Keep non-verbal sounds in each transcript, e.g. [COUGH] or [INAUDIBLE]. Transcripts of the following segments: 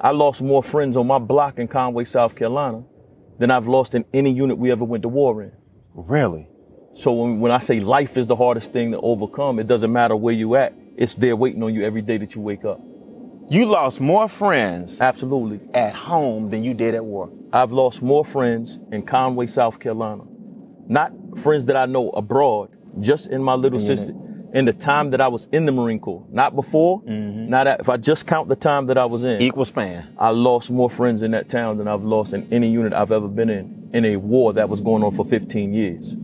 I lost more friends on my block in Conway, South Carolina than I've lost in any unit we ever went to war in. Really? So when, when I say life is the hardest thing to overcome, it doesn't matter where you at. It's there waiting on you every day that you wake up. You lost more friends Absolutely. at home than you did at war. I've lost more friends in Conway, South Carolina. Not friends that I know abroad, just in my little sister. In the time that I was in the Marine Corps, not before, mm-hmm. not at, if I just count the time that I was in, Equal span. I lost more friends in that town than I've lost in any unit I've ever been in, in a war that was going on for 15 years.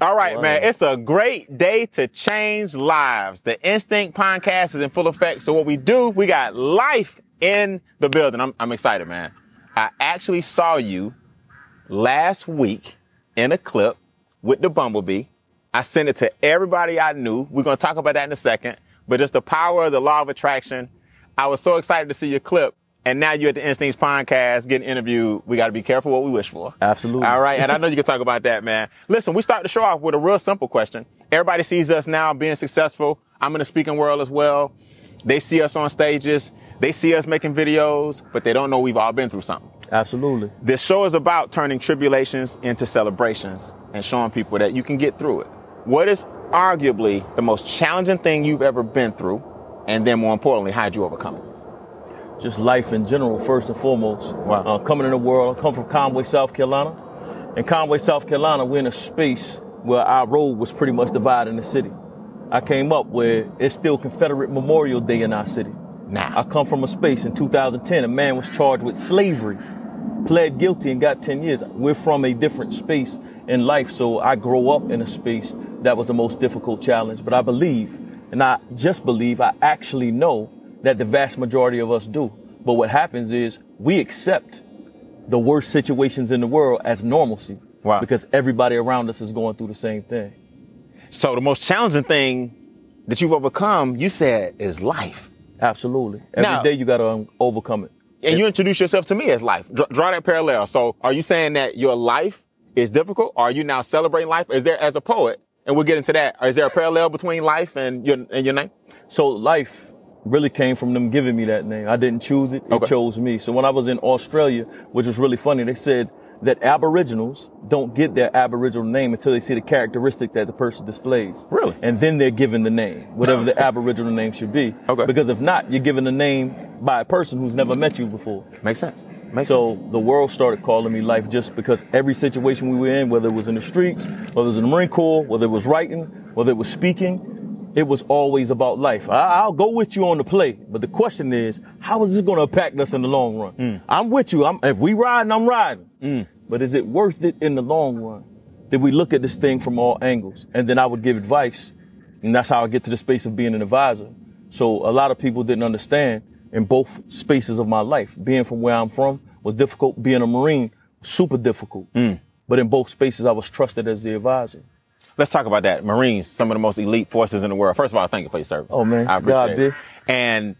All right, man. It's a great day to change lives. The Instinct podcast is in full effect. So what we do, we got life in the building. I'm, I'm excited, man. I actually saw you last week in a clip with the Bumblebee. I sent it to everybody I knew. We're going to talk about that in a second. But just the power of the law of attraction. I was so excited to see your clip. And now you're at the Instincts podcast getting interviewed. We got to be careful what we wish for. Absolutely. All right. And I know you can talk about that, man. [LAUGHS] Listen, we start the show off with a real simple question. Everybody sees us now being successful. I'm in the speaking world as well. They see us on stages. They see us making videos, but they don't know we've all been through something. Absolutely. This show is about turning tribulations into celebrations and showing people that you can get through it. What is arguably the most challenging thing you've ever been through? And then more importantly, how'd you overcome it? just life in general, first and foremost. Wow. Uh, coming in the world, I come from Conway, South Carolina. In Conway, South Carolina, we're in a space where our road was pretty much divided in the city. I came up where it's still Confederate Memorial Day in our city. Now. I come from a space in 2010, a man was charged with slavery, pled guilty, and got 10 years. We're from a different space in life, so I grow up in a space that was the most difficult challenge. But I believe, and I just believe, I actually know that the vast majority of us do. But what happens is we accept the worst situations in the world as normalcy. Wow. Because everybody around us is going through the same thing. So the most challenging thing that you've overcome, you said, is life. Absolutely. Every day Now- you got to um, overcome it. And you introduce yourself to me as life. Dr- draw that parallel. So are you saying that your life is difficult? Are you now celebrating life? Is there, as a poet, and we'll get into that, is there a parallel between life and your, and your name? So life really came from them giving me that name. I didn't choose it; it Okay. chose me. So when I was in Australia, which was really funny, they said that Aboriginals don't get their Aboriginal name until they see the characteristic that the person displays. Really? And then they're given the name, whatever the [LAUGHS] Aboriginal name should be. Okay. Because if not, you're given a name by a person who's never met you before. Makes sense. Makes So the world started calling me life just because every situation we were in, whether it was in the streets, whether it was in the Marine Corps, whether it was writing, whether it was speaking, it was always about life. I, I'll go with you on the play, but the question is, how is this going to impact us in the long run? Hmm. I'm with you. I'm, if we riding, I'm riding. Mm. But is it worth it in the long run? Did we look at this thing from all angles? And then I would give advice, and that's how I get to the space of being an advisor. So a lot of people didn't understand in both spaces of my life. Being from where I'm from was difficult. Being a Marine, super difficult. Mm. But in both spaces, I was trusted as the advisor. Let's talk about that. Marines, some of the most elite forces in the world. First of all, thank you for your service. Oh, man. I To God appreciate it. And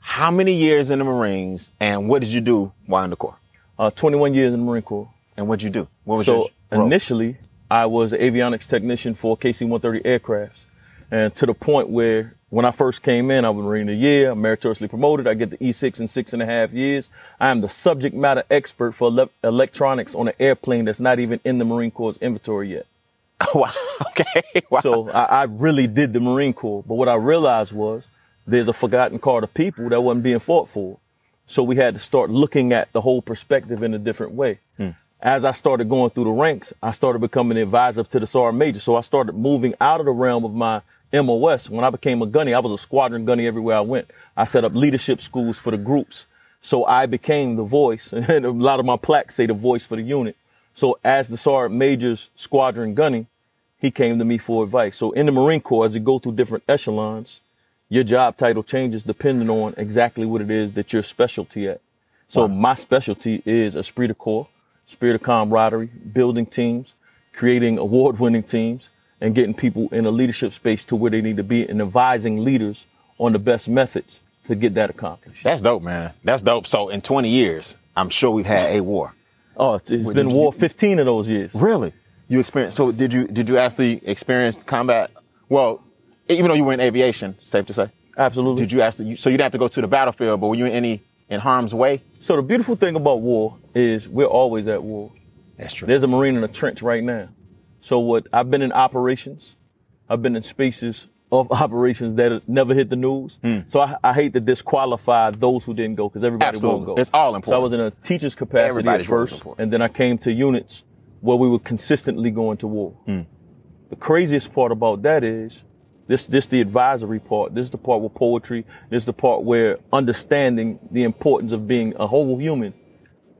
how many years in the Marines and what did you do while in the Corps? Uh, 21 years in the Marine Corps. And what did you do? What was so your initially, I was an avionics technician for KC-130 aircrafts, and to the point where when I first came in, I was Marine of the Year, I'm meritoriously promoted. I get the E6 in six and a half years. I am the subject matter expert for ele- electronics on an airplane that's not even in the Marine Corps inventory yet. [LAUGHS] wow. Okay. [LAUGHS] Wow. So I, I really did the Marine Corps. But what I realized was there's a forgotten card of people that wasn't being fought for. So we had to start looking at the whole perspective in a different way. Hmm. As I started going through the ranks, I started becoming an advisor to the Sergeant Major. So I started moving out of the realm of my MOS. When I became a gunny, I was a squadron gunny everywhere I went. I set up leadership schools for the groups. So I became the voice, [LAUGHS] and a lot of my plaques say the voice for the unit. So as the Sergeant Major's squadron gunny, he came to me for advice. So in the Marine Corps, as you go through different echelons, your job title changes depending on exactly what it is that your specialty at. So my specialty is esprit de corps, spirit of camaraderie, building teams, creating award-winning teams, and getting people in a leadership space to where they need to be and advising leaders on the best methods to get that accomplished. That's dope, man. That's dope. So in 20 years, I'm sure we've had a war. Oh, it's, it's been war you- 15 of those years. Really? You experienced. So did you did you actually experience combat? Well, even though you were in aviation, safe to say. Absolutely. Did you actually? So you didn't have to go to the battlefield, but were you in any in harm's way? So the beautiful thing about war is we're always at war. That's true. There's a Marine in a trench right now. So what I've been in operations, I've been in spaces of [LAUGHS] operations that never hit the news. Hmm. So I, I hate to disqualify those who didn't go because everybody Absolutely. won't go. It's all important. So I was in a teacher's capacity Everybody's at first, and then I came to units where we were consistently going to war. Hmm. The craziest part about that is this this the advisory part. This is the part where poetry. This is the part where understanding the importance of being a whole human.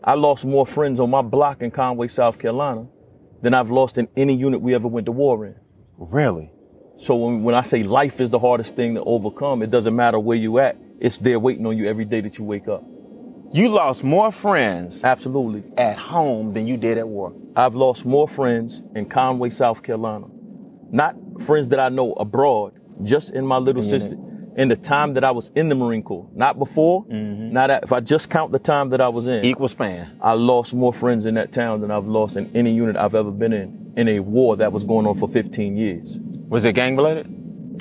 I lost more friends on my block in Conway, South Carolina, than I've lost in any unit we ever went to war in. Really? So when, when I say life is the hardest thing to overcome, it doesn't matter where you at. It's there waiting on you every day that you wake up. You lost more friends Absolutely. at home than you did at war. I've lost more friends in Conway, South Carolina. Not friends that I know abroad, just in my little sister. In the time that I was in the Marine Corps, not before, mm-hmm. not at, if I just count the time that I was in, Equal span. I lost more friends in that town than I've lost in any unit I've ever been in, in a war that was going on for 15 years. Was it gang related?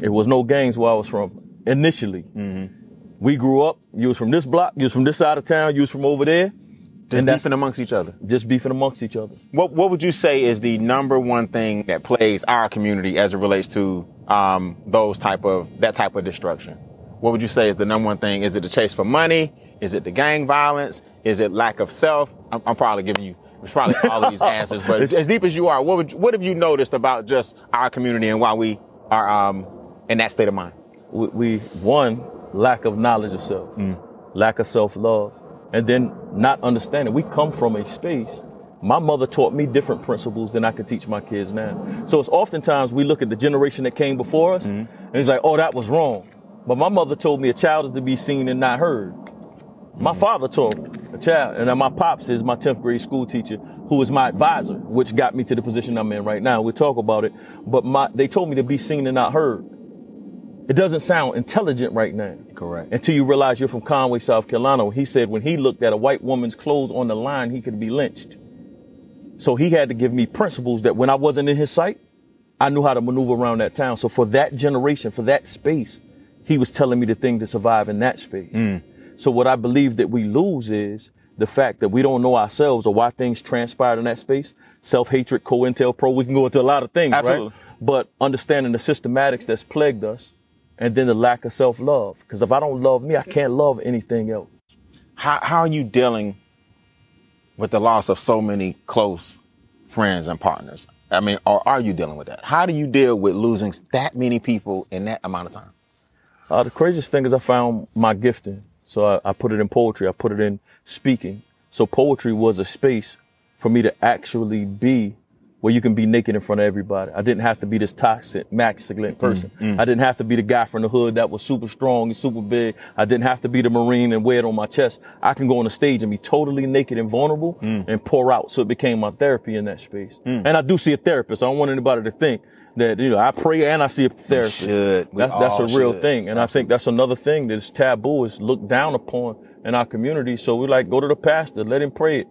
It was no gangs where I was from initially. Mm-hmm. We grew up, you was from this block, you was from this side of town, you was from over there, Just And that's- beefing amongst each other. just beefing amongst each other. What What would you say is the number one thing that plagues our community as it relates to um, those type of that type of destruction? What would you say is the number one thing? Is it the chase for money? Is it the gang violence? Is it lack of self? I'm, I'm probably giving you it's probably all of these [LAUGHS] answers, but as deep as you are, what would what have you noticed about just our community and why we are um, in that state of mind? we, we one lack of knowledge of self, lack of self love, and then not understanding. We come from a space. My mother taught me different principles than I could teach my kids now. So it's oftentimes we look at the generation that came before us, mm-hmm. and it's like, oh, that was wrong. But my mother told me a child is to be seen and not heard. My mm-hmm. father told me a child, and then my pops is my 10th grade school teacher, who is my advisor, which got me to the position I'm in right now. We'll talk about it. But my, they told me to be seen and not heard. It doesn't sound intelligent right now. Correct. Until you realize you're from Conway, South Carolina. He said when he looked at a white woman's clothes on the line, he could be lynched. So he had to give me principles that when I wasn't in his sight, I knew how to maneuver around that town. So for that generation, for that space, he was telling me the thing to survive in that space. Mm. So what I believe that we lose is the fact that we don't know ourselves or why things transpired in that space. Self-hatred, co-intel, pro, we can go into a lot of things, Absolutely. right? But understanding the systematics that's plagued us and then the lack of self-love. Because if I don't love me, I can't love anything else. How how are you dealing with the loss of so many close friends and partners? I mean, or are you dealing with that? How do you deal with losing that many people in that amount of time? Uh, the craziest thing is I found my gifting. So I, I put it in poetry. I put it in speaking. So poetry was a space for me to actually be where you can be naked in front of everybody. I didn't have to be this toxic, masculine person. I didn't have to be the guy from the hood that was super strong and super big. I didn't have to be the Marine and wear it on my chest. I can go on the stage and be totally naked and vulnerable and pour out. So it became my therapy in that space. And I do see a therapist. I don't want anybody to think that, you know, I pray and I see a therapist. That's, that's a real should. thing. And I think that's another thing that's taboo is looked down upon in our community. So we like, go to the pastor, let him pray it.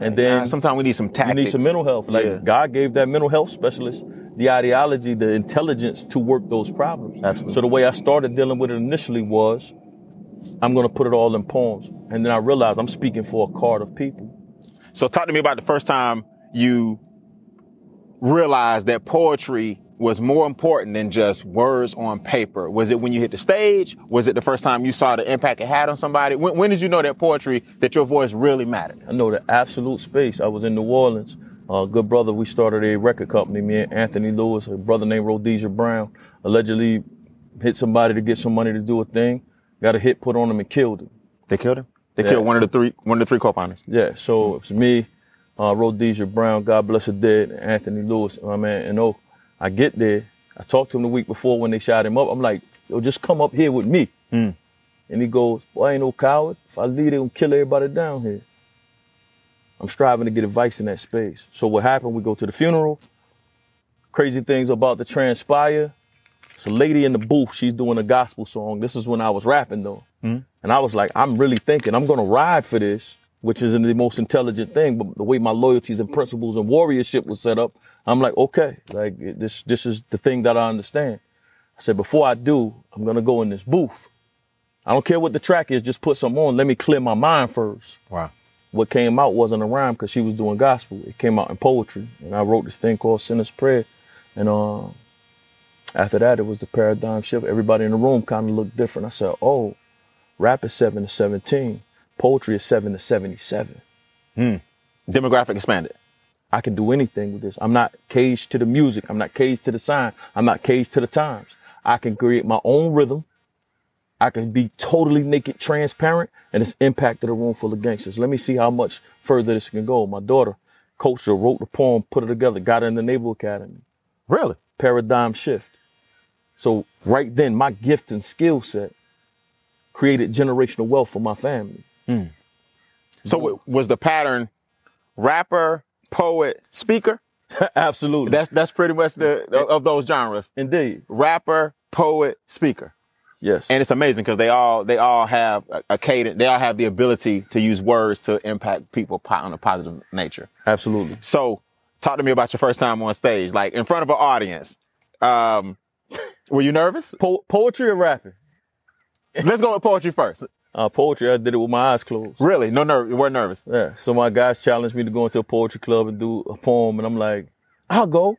And then sometimes we need some you tactics. need some mental health. Like Yeah. God gave that mental health specialist the ideology, the intelligence to work those problems. Absolutely. So the way I started dealing with it initially was, I'm going to put it all in poems. And then I realized I'm speaking for a card of people. So talk to me about the first time you realized that poetry was more important than just words on paper. Was it when you hit the stage? Was it the first time you saw the impact it had on somebody? When, when did you know that poetry, that your voice really mattered? I know the absolute space. I was in New Orleans. A good brother, we started a record company. Me and Anthony Lewis, a brother named Rhodesia Brown, allegedly hit somebody to get some money to do a thing. Got a hit put on him and killed him. They killed him. They Yeah, killed one of the three, one of the three co-founders. Yeah, so it was me, uh, Rhodesia Brown, God bless her dead, Anthony Lewis, my man. And oh, I get there. I talked to him the week before when they shot him up. I'm like, yo, just come up here with me. Hmm. And he goes, boy, I ain't no coward. If I leave, they gonna kill everybody down here. I'm striving to get advice in that space. So what happened? We go to the funeral. Crazy things about to transpire. It's a lady in the booth. She's doing a gospel song. This is when I was rapping though. Hmm. And I was like, I'm really thinking I'm gonna ride for this, which isn't the most intelligent thing, but the way my loyalties and principles and warriorship was set up, I'm like, okay, like this this is the thing that I understand. I said, before I do, I'm gonna go in this booth. I don't care what the track is, just put some on. Let me clear my mind first. Wow. What came out wasn't a rhyme because she was doing gospel. It came out in poetry. And I wrote this thing called Sinner's Prayer. And uh, after that, it was the paradigm shift. Everybody in the room kind of looked different. I said, oh, rap is 7 to 17. Poetry is 7 to 77. Hmm. Demographic expanded. I can do anything with this. I'm not caged to the music. I'm not caged to the sign. I'm not caged to the times. I can create my own rhythm. I can be totally naked, transparent, and it's impacted a room full of gangsters. Let me see how much further this can go. My daughter, her, wrote the poem, put it together, got her in the Naval Academy. Really? Paradigm shift. So right then, my gift and skill set created generational wealth for my family. Hmm. So w- was the pattern rapper, poet, speaker? [LAUGHS] Absolutely. That's that's pretty much the of those genres. Indeed. Rapper, poet, speaker. Yes. And it's amazing because they all they all have a, a cadence. They all have the ability to use words to impact people on a positive nature. Absolutely. So, talk to me about your first time on stage, like in front of an audience. Um, [LAUGHS] were you nervous? Po- poetry or rapping? Let's go with poetry first. [LAUGHS] Uh, poetry, I did it with my eyes closed. Really? No nerve. You weren't nervous. Yeah. So my guys challenged me to go into a poetry club and do a poem, and I'm like, I'll go,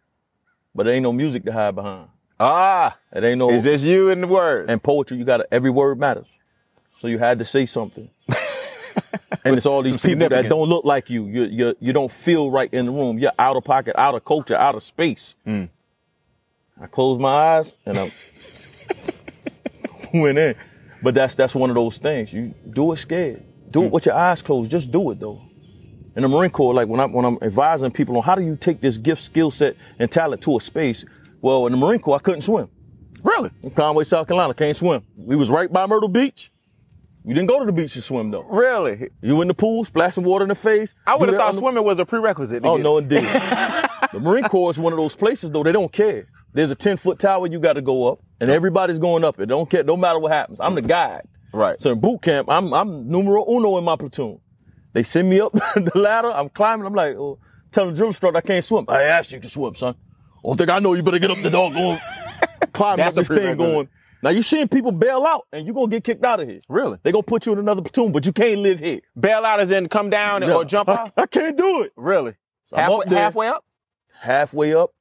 but there ain't no music to hide behind. Ah, It ain't no. it's just you and the words. and poetry, you got to every word matters. So you had to say something. [LAUGHS] and it's all these people that don't look like you. You you you don't feel right in the room. You're out of pocket, out of culture, out of space. Mm. I closed my eyes and I [LAUGHS] went in. But that's that's one of those things. You do it scared. Do it hmm. with your eyes closed. Just do it though. In the Marine Corps, like when I'm when I'm advising people on how do you take this gift, skill set, and talent to a space. Well, in the Marine Corps, I couldn't swim. really? In Conway, South Carolina, can't swim. We was right by Myrtle Beach. You didn't go to the beach to swim though. Really? You in the pool, splashing water in the face. I would have thought the- swimming was a prerequisite. Oh no, indeed. [LAUGHS] the Marine Corps is one of those places though. They don't care. There's a 10 foot tower you got to go up, and everybody's going up it. Don't care. No matter what happens. I'm the guide. Right. So in boot camp, I'm I'm numero uno in my platoon. They send me up [LAUGHS] the ladder. I'm climbing. I'm like, oh, tell the drill instructor I can't swim. I asked you to swim, son. Oh, think I know you better get up the dog going. [LAUGHS] climbing That's a this thing going. Now you seeing people bail out, and you're gonna get kicked out of here. Really? They gonna put you in another platoon, but you can't live here. Bail out as in come down and, or jump I, off? I can't do it. Really? I'm halfway, up halfway up? Halfway up.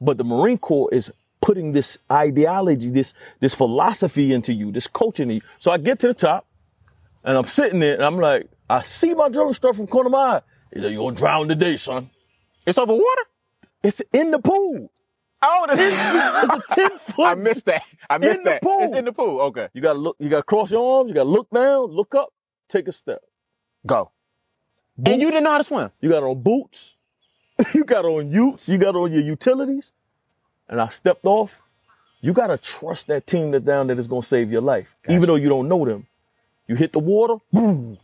But the Marine Corps is putting this ideology, this this philosophy into you, this coaching you. So I get to the top, and I'm sitting there, and I'm like, I see my drill instructor from corner of my eye. He's like, "You're gonna drown today, son." It's over water? It's in the pool. Oh, It's a ten [LAUGHS] foot. I missed that. I missed that. pool. It's in the pool. Okay. You gotta look. You gotta cross your arms. You gotta look down, look up, take a step. Go. And you didn't know how to swim? You got on boots. [LAUGHS] you got on utes. You got on your utilities. And I stepped off. You got to trust that team that's down that's going to save your life, even though you don't know them. You hit the water, boom.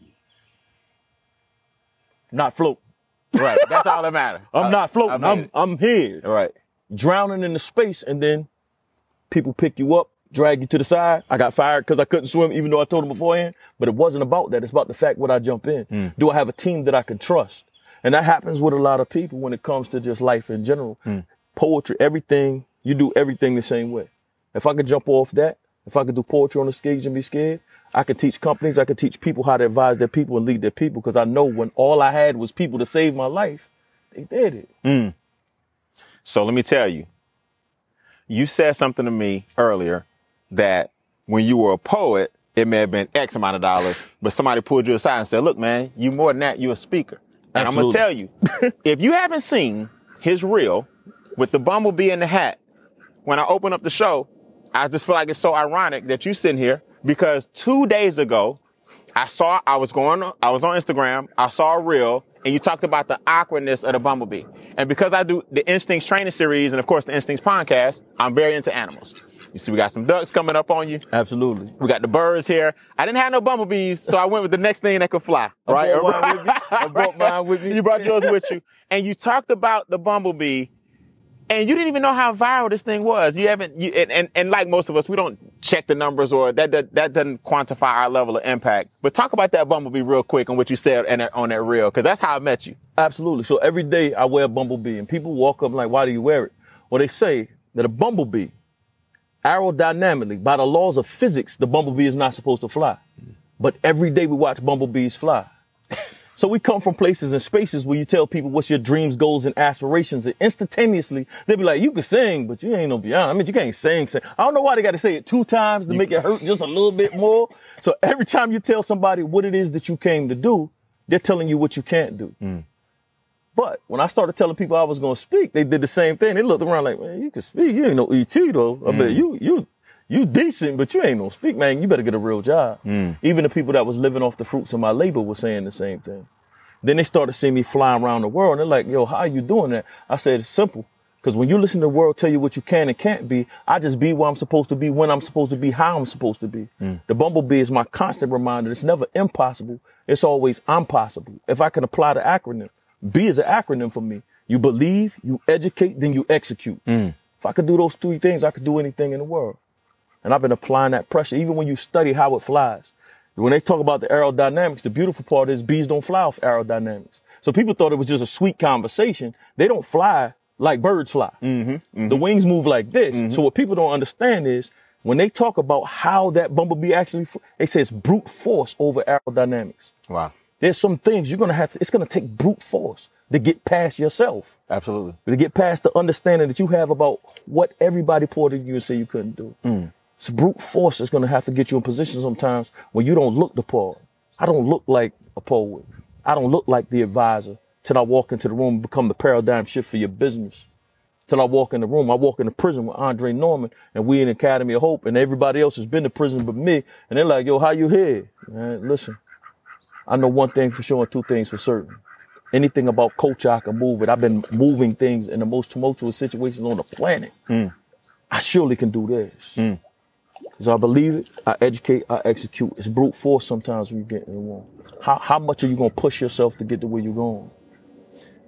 Not float. Right. That's all that matters. [LAUGHS] I'm not floating. I I'm. I'm here, Right. drowning in the space, and then people pick you up, drag you to the side. I got fired because I couldn't swim, even though I told them beforehand. But it wasn't about that. It's about the fact when I jump in. Hmm. Do I have a team that I can trust? And that happens with a lot of people when it comes to just life in general. Hmm. Poetry, everything, you do everything the same way. If I could jump off that, if I could do poetry on the stage and be scared, I could teach companies, I could teach people how to advise their people and lead their people because I know when all I had was people to save my life, they did it. Hmm. So let me tell you, you said something to me earlier that when you were a poet, it may have been X amount of dollars, but somebody pulled you aside and said, look, man, you more than that, you're a speaker. And I'm to tell you, if you haven't seen his reel with the bumblebee in the hat, when I open up the show, I just feel like it's so ironic that you sitting here because two days ago, I saw, I was going, I was on Instagram, I saw a reel, and you talked about the awkwardness of the bumblebee. And because I do the Instincts training series and of course the Instincts podcast, I'm very into animals. You see, we got some ducks coming up on you. Absolutely. We got the birds here. I didn't have no bumblebees, so I went with the next thing that could fly. Right? brought mine with me. I [LAUGHS] brought mine with me. You brought yours with you. And you talked about the bumblebee and you didn't even know how viral this thing was. You haven't, you, and, and, and like most of us, we don't check the numbers or that, that, that doesn't quantify our level of impact. But talk about that Bumblebee real quick and what you said and on that reel, because that's how I met you. Absolutely. So every day I wear a Bumblebee and people walk up like, why do you wear it? Well, they say that a Bumblebee, aerodynamically, by the laws of physics, the Bumblebee is not supposed to fly. But every day we watch Bumblebees fly. So we come from places and spaces where you tell people what's your dreams, goals, and aspirations, and instantaneously they'll be like, "You can sing, but you ain't no Beyoncé." I mean, you can't sing. sing. I don't know why they got to say it two times to make it hurt just a little bit more. So every time you tell somebody what it is that you came to do, they're telling you what you can't do. Mm. But when I started telling people I was going to speak, they did the same thing. They looked around like, "Man, you can speak. You ain't no ET though. I mean, mm. you you you decent, but you ain't no speak, man. You better get a real job." Mm. Even the people that was living off the fruits of my labor were saying the same thing. Then they started seeing me flying around the world, and they're like, "Yo, how are you doing that?" I said, "It's simple." Because when you listen to the world tell you what you can and can't be, I just be where I'm supposed to be, when I'm supposed to be, how I'm supposed to be. Mm. The bumblebee is my constant reminder. It's never impossible. It's always I'm possible. If I can apply the acronym, B is an acronym for me. You believe, you educate, then you execute. Mm. If I could do those three things, I could do anything in the world. And I've been applying that pressure, even when you study how it flies. When they talk about the aerodynamics, the beautiful part is bees don't fly off aerodynamics. So people thought it was just a sweet conversation. They don't fly like birds fly. Mm-hmm, mm-hmm. The wings move like this. Mm-hmm. So what people don't understand is when they talk about how that bumblebee actually, they say it's brute force over aerodynamics. Wow. There's some things you're gonna have to. It's gonna take brute force to get past yourself Absolutely. to get past the understanding that you have about what everybody poured into you and say you couldn't do. Mm. It's brute force that's going to have to get you in position sometimes when you don't look the part. I don't look like a poet. I don't look like the advisor till I walk into the room and become the paradigm shift for your business. Till I walk in the room, I walk into prison with Andre Norman and we in Academy of Hope and everybody else has been to prison but me. And they're like, yo, how you here? Man, listen, I know one thing for sure and two things for certain. Anything about culture, I can move it. I've been moving things in the most tumultuous situations on the planet. Mm. I surely can do this. Mm. Because I believe it, I educate, I execute. It's brute force sometimes when you get in the room. How, how much are you going to push yourself to get to where you're going?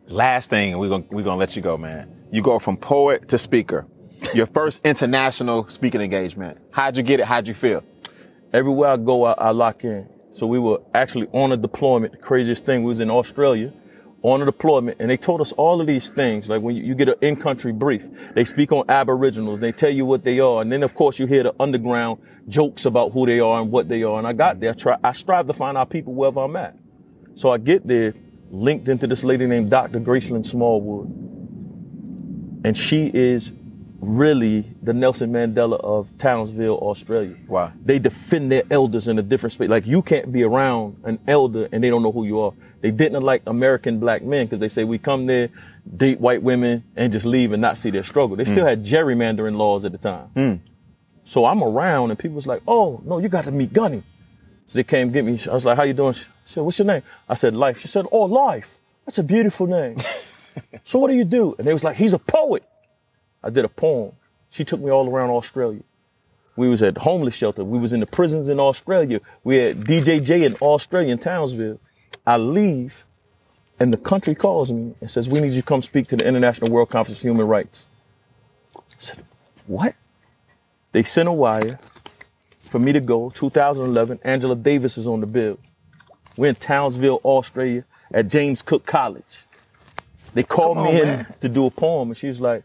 Last thing, we're gonna we're gonna let you go, man. You go from poet to speaker. Your first international speaking engagement. How'd you get it? How'd you feel? Everywhere I go, I, I lock in. So we were actually on a deployment. The craziest thing was in Australia on a deployment, and they told us all of these things. Like when you, you get an in-country brief, they speak on Aboriginals. They tell you what they are, and then of course you hear the underground jokes about who they are and what they are. And I got there. I try. I strive to find out people wherever I'm at. So I get there, linked into this lady named Dr. Gracelyn Smallwood, and she is really the Nelson Mandela of Townsville, Australia. Wow. They defend their elders in a different space. Like you can't be around an elder and they don't know who you are. They didn't like American black men because they say we come there, date white women, and just leave and not see their struggle. They mm. still had gerrymandering laws at the time. Mm. So I'm around and people was like, oh, no, you got to meet Gunny. So they came get me. I was like, how you doing? She said, what's your name? I said, Life. She said, oh, Life. That's a beautiful name. [LAUGHS] so what do you do? And they was like, he's a poet. I did a poem. She took me all around Australia. We was at homeless shelter. We was in the prisons in Australia. We had DJJ in Australia in Townsville. I leave and the country calls me and says, we need you to come speak to the International World Conference of Human Rights. I said, what? They sent a wire for me to go. 2011, Angela Davis is on the bill. We're in Townsville, Australia at James Cook College. They called me in man. to do a poem and she was like,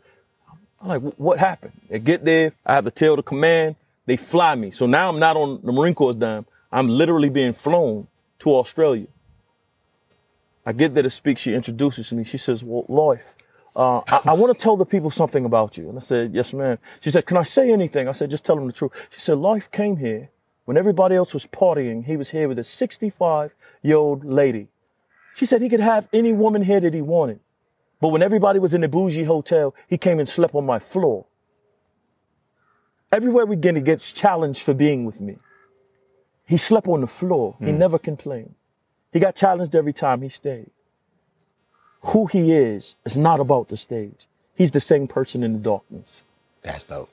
I'm like, what happened? I get there, I have to tell the command, they fly me. So now I'm not on the Marine Corps dime. I'm literally being flown to Australia. I get there to speak. She introduces me. She says, well, Loif, uh, I, I want to tell the people something about you. And I said, yes, ma'am. She said, can I say anything? I said, just tell them the truth. She said, Life came here when everybody else was partying. He was here with a 65 year old lady. She said he could have any woman here that he wanted. But when everybody was in the bougie hotel, he came and slept on my floor. Everywhere we get, he gets challenged for being with me. He slept on the floor. He hmm. never complained. He got challenged every time he stayed. Who he is is not about the stage. He's the same person in the darkness. That's dope.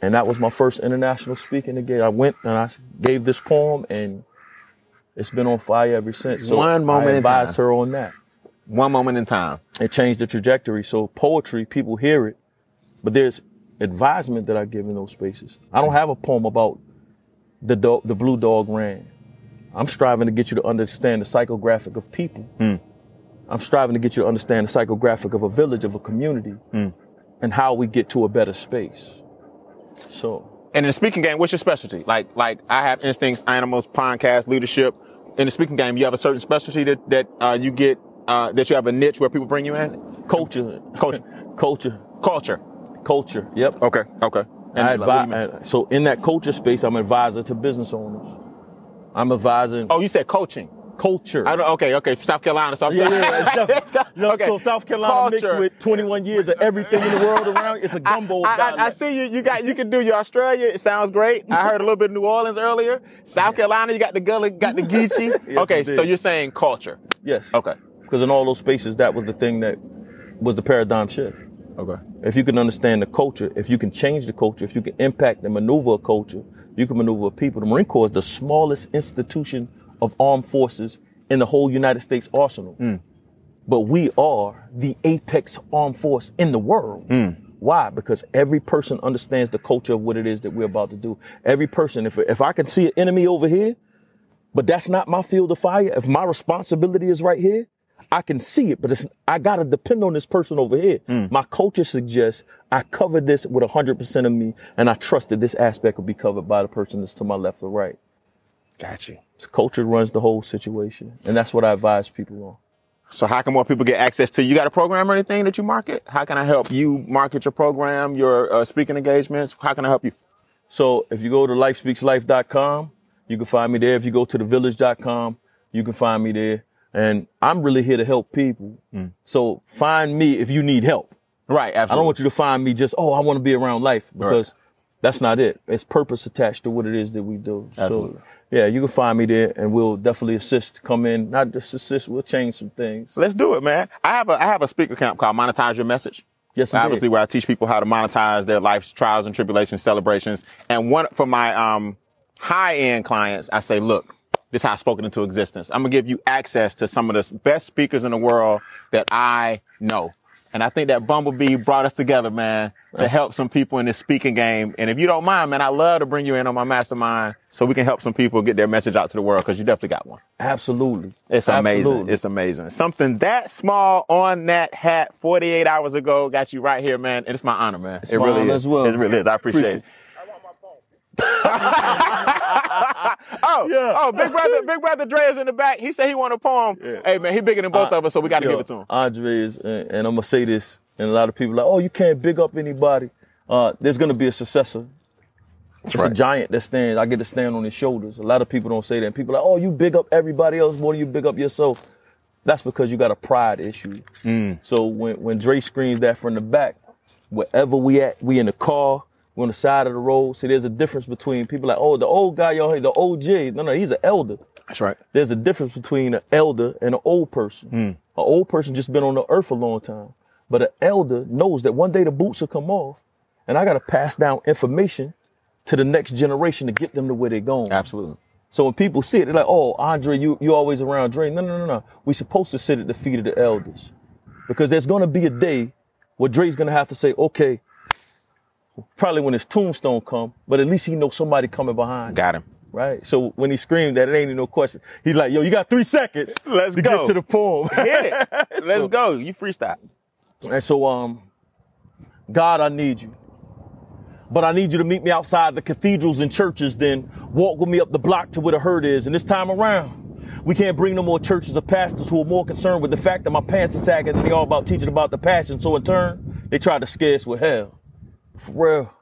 And that was my first international speaking again. I went and I gave this poem, and it's been on fire ever since. So One moment I advised her on that. One moment in time. It changed the trajectory. So poetry, people hear it, But there's advisement that I give in those spaces. I don't have a poem about the dog, the blue dog ran. I'm striving to get you to understand the psychographic of people. I'm striving to get you to understand the psychographic of a village, of a community, and how we get to a better space. So And in the speaking game, what's your specialty? Like, like I have instincts, animals, podcast, leadership. In the speaking game, you have a certain specialty that that uh, you get uh, that you have a niche where people bring you in. culture, [LAUGHS] Culture. culture, Culture. culture. Yep. Okay. Okay. And I advise, so in that culture space, I'm an advisor to business owners. I'm advising oh, you said coaching. culture. I don't, okay. Okay. South Carolina. South Carolina. yeah, definitely- you [LAUGHS] know, okay. So South Carolina mixed with 21 years of everything in the world around. It's a gumbo. I, I, I see you. You got. You can do your Australia. It sounds great. I heard a little bit of New Orleans earlier. South Carolina. You got the gully. Got the [LAUGHS] Geechee. Yes, okay. indeed. So you're saying culture. Yes. Okay. Because in all those spaces, that was the thing that was the paradigm shift. Okay. If you can understand the culture, if you can change the culture, if you can impact and maneuver a culture, you can maneuver people. The Marine Corps is the smallest institution of armed forces in the whole United States arsenal. Mm. But we are the apex armed force in the world. Mm. Why? Because every person understands the culture of what it is that we're about to do. Every person, if, if I can see an enemy over here, but that's not my field of fire, if my responsibility is right here, I can see it, but it's, I gotta depend on this person over here. My culture suggests I cover this with 100% of me, and I trust that this aspect will be covered by the person that's to my left or right. Got you. So culture runs the whole situation, and that's what I advise people on. So how can more people get access to you? You got a program or anything that you market? How can I help you market your program, your uh, speaking engagements? How can I help you? So if you go to lifespeakslife.com, you can find me there. If you go to thevillage.com, you can find me there. And I'm really here to help people. So find me if you need help. Right. Absolutely. I don't want you to find me just, oh, I want to be around life because that's not it. It's purpose attached to what it is that we do. Absolutely. So yeah, you can find me there and we'll definitely assist, come in, not just assist, we'll change some things. Let's do it, man. I have a I have a speaker camp called Monetize Your Message. Yes, obviously where I teach people how to monetize their life's trials and tribulations, celebrations. And one for my um, high end clients, I say, look, this is how I spoke it into existence. I'm gonna give you access to some of the best speakers in the world that I know. And I think that Bumblebee brought us together, man, to help some people in this speaking game. And if you don't mind, man, I love to bring you in on my mastermind so we can help some people get their message out to the world because you definitely got one. Absolutely. It's amazing. Absolutely. It's amazing. Something that small on that hat 48 hours ago got you right here, man. And it's my honor, man. it my really honor is. as well. It really is. I appreciate, Appreciate it. [LAUGHS] [LAUGHS] oh, Yeah. oh, big brother, big brother Dre is in the back. He said he want a poem. Hey, man, he bigger than both Uh, of us, so we got to give it to him. Andre is, and, and I'm gonna say this, and a lot of people are like, oh, you can't big up anybody. Uh, there's gonna be a successor. it's right. a giant that stands. I get to stand on his shoulders. A lot of people don't say that. And people are like, oh, you big up everybody else more than you big up yourself. That's because you got a pride issue. Mm. So when when Dre screams that from the back, wherever we at, we in the car, we on the side of the road. See, there's a difference between people like, oh, the old guy, y'all, hear, the OG. No, no, he's an elder. That's right. There's a difference between an elder and an old person. Hmm. An old person just been on the earth a long time. But an elder knows that one day the boots will come off, and I got to pass down information to the next generation to get them to where they're going. Absolutely. So when people see it, they're like, "Oh, Andre, you you always around Dre." No, no, no, no. We supposed to sit at the feet of the elders, because there's gonna be a day where Dre's gonna have to say, "Okay." Probably when his tombstone come, but at least he knows somebody coming behind. Got him. Right. So when he screamed that, it ain't even no question. He's like, "Yo, you got three seconds. Let's to go. get to the poem." Hit it. [LAUGHS] Let's go. You freestyle. And so, um, God, I need you. But I need you to meet me outside the cathedrals and churches, then walk with me up the block to where the herd is. And this time around, we can't bring no more churches or pastors who are more concerned with the fact that my pants are sagging than they are about teaching about the passion. So in turn, they try to scare us with hell. For real.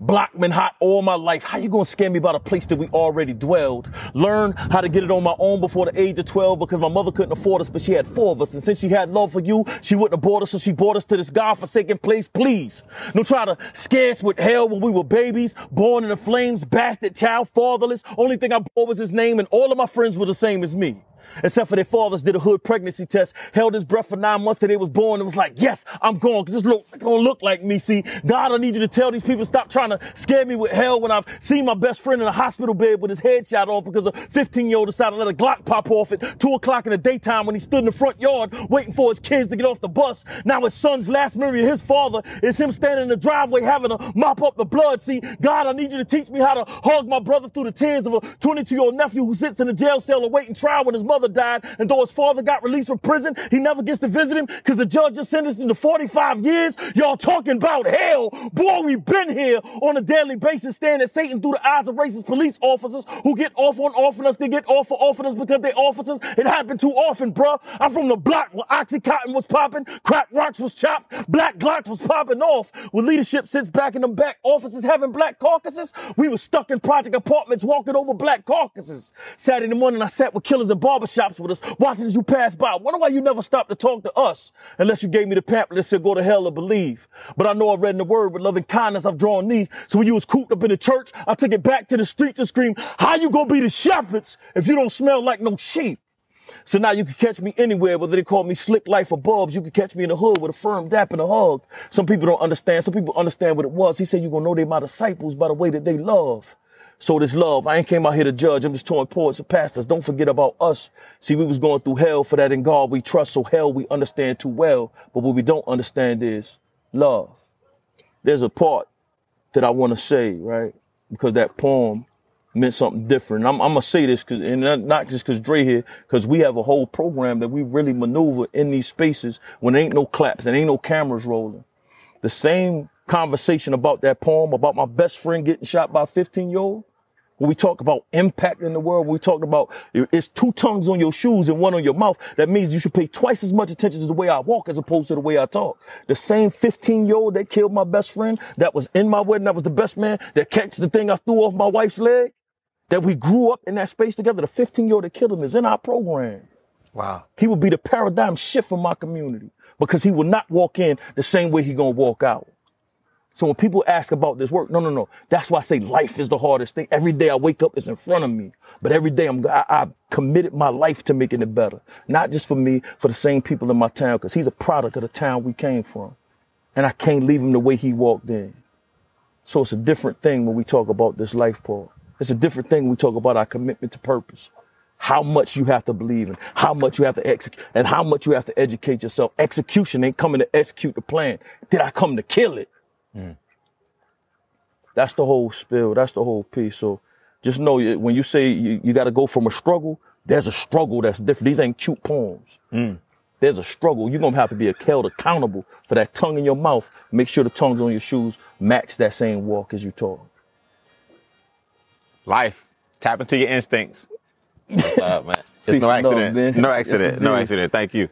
Blockman hot all my life. How you gonna scare me about a place that we already dwelled? Learn how to get it on my own before the age of 12 because my mother couldn't afford us, but she had four of us. And since she had love for you, she wouldn't have brought us, so she brought us to this God-forsaken place. Please, don't try to scare us with hell when we were babies, born in the flames, bastard child, fatherless. Only thing I bore was his name, and all of my friends were the same as me. Except for their fathers did a hood pregnancy test, held his breath for nine months till they was born, and was like, yes, I'm gone, because this look gonna look like me. See, God, I need you to tell these people stop trying to scare me with hell when I've seen my best friend in a hospital bed with his head shot off because a 15 year old decided to let a Glock pop off at two o'clock in the daytime when he stood in the front yard waiting for his kids to get off the bus. Now his son's last memory of his father is him standing in the driveway having to mop up the blood. See, God, I need you to teach me how to hug my brother through the tears of a 22 year old nephew who sits in a jail cell awaiting trial when his mother died. And though his father got released from prison, he never gets to visit him because the judge just sentenced him to 45 years. Y'all talking about hell. Boy, we've been here on a daily basis, staring at Satan through the eyes of racist police officers who get off on offing us. They get off for offing us because they're officers. It happened too often, bruh. I'm from the block where Oxycontin was popping, crack rocks was chopped, black glocks was popping off. Where leadership sits back in the back offices having black caucuses, we were stuck in project apartments walking over black caucuses. Saturday morning, I sat with killers in barbershops with us, watching as you pass by. Wonder why you never stopped to talk to us unless you gave me the pamphlet that said go to hell or believe. But I know I read in the word with loving kindness I've drawn thee. So when you was cooped up in the church, I took it back to the streets and screamed, how you gonna be the shepherds if you don't smell like no sheep? So now you can catch me anywhere, whether they call me slick life or bubs. You can catch me in the hood with a firm dap and a hug. Some people don't understand. Some people understand what it was. He said, you're going to know they my disciples by the way that they love. So this love, I ain't came out here to judge. I'm just telling poets and pastors. Don't forget about us. See, we was going through hell for that in God we trust. So hell we understand too well. But what we don't understand is love. There's a part that I want to say, right? Because that poem meant something different. I'm, I'm gonna say this, cause, and not just because Dre here, because we have a whole program that we really maneuver in these spaces when there ain't no claps and ain't no cameras rolling. The same conversation about that poem about my best friend getting shot by a 15 year old. When we talk about impact in the world, when we talk about it's two tongues on your shoes and one on your mouth, that means you should pay twice as much attention to the way I walk as opposed to the way I talk. The same 15 year old that killed my best friend, that was in my wedding, that was the best man, that catch the thing I threw off my wife's leg, that we grew up in that space together. The 15 year old that killed him is in our program. Wow. He would be the paradigm shift for my community because he will not walk in the same way he gonna walk out. So when people ask about this work, no, no, no. That's why I say life is the hardest thing. Every day I wake up, it's in front of me. But every day I'm, I, I committed my life to making it better. Not just for me, for the same people in my town, because he's a product of the town we came from. And I can't leave him the way he walked in. So it's a different thing when we talk about this life part. It's a different thing when we talk about our commitment to purpose. How much you have to believe in, how much you have to execute, and how much you have to educate yourself. Execution ain't coming to execute the plan. Did I come to kill it? Mm. That's the whole spill. That's the whole piece. So just know when you say you, you got to go from a struggle, there's a struggle that's different. These ain't cute poems. Mm. There's a struggle. You're going to have to be held accountable for that tongue in your mouth. Make sure the tongues on your shoes match that same walk as you talk. Life. Tap into your instincts. That's man. It's no accident. Love, no accident. No accident. Thank you.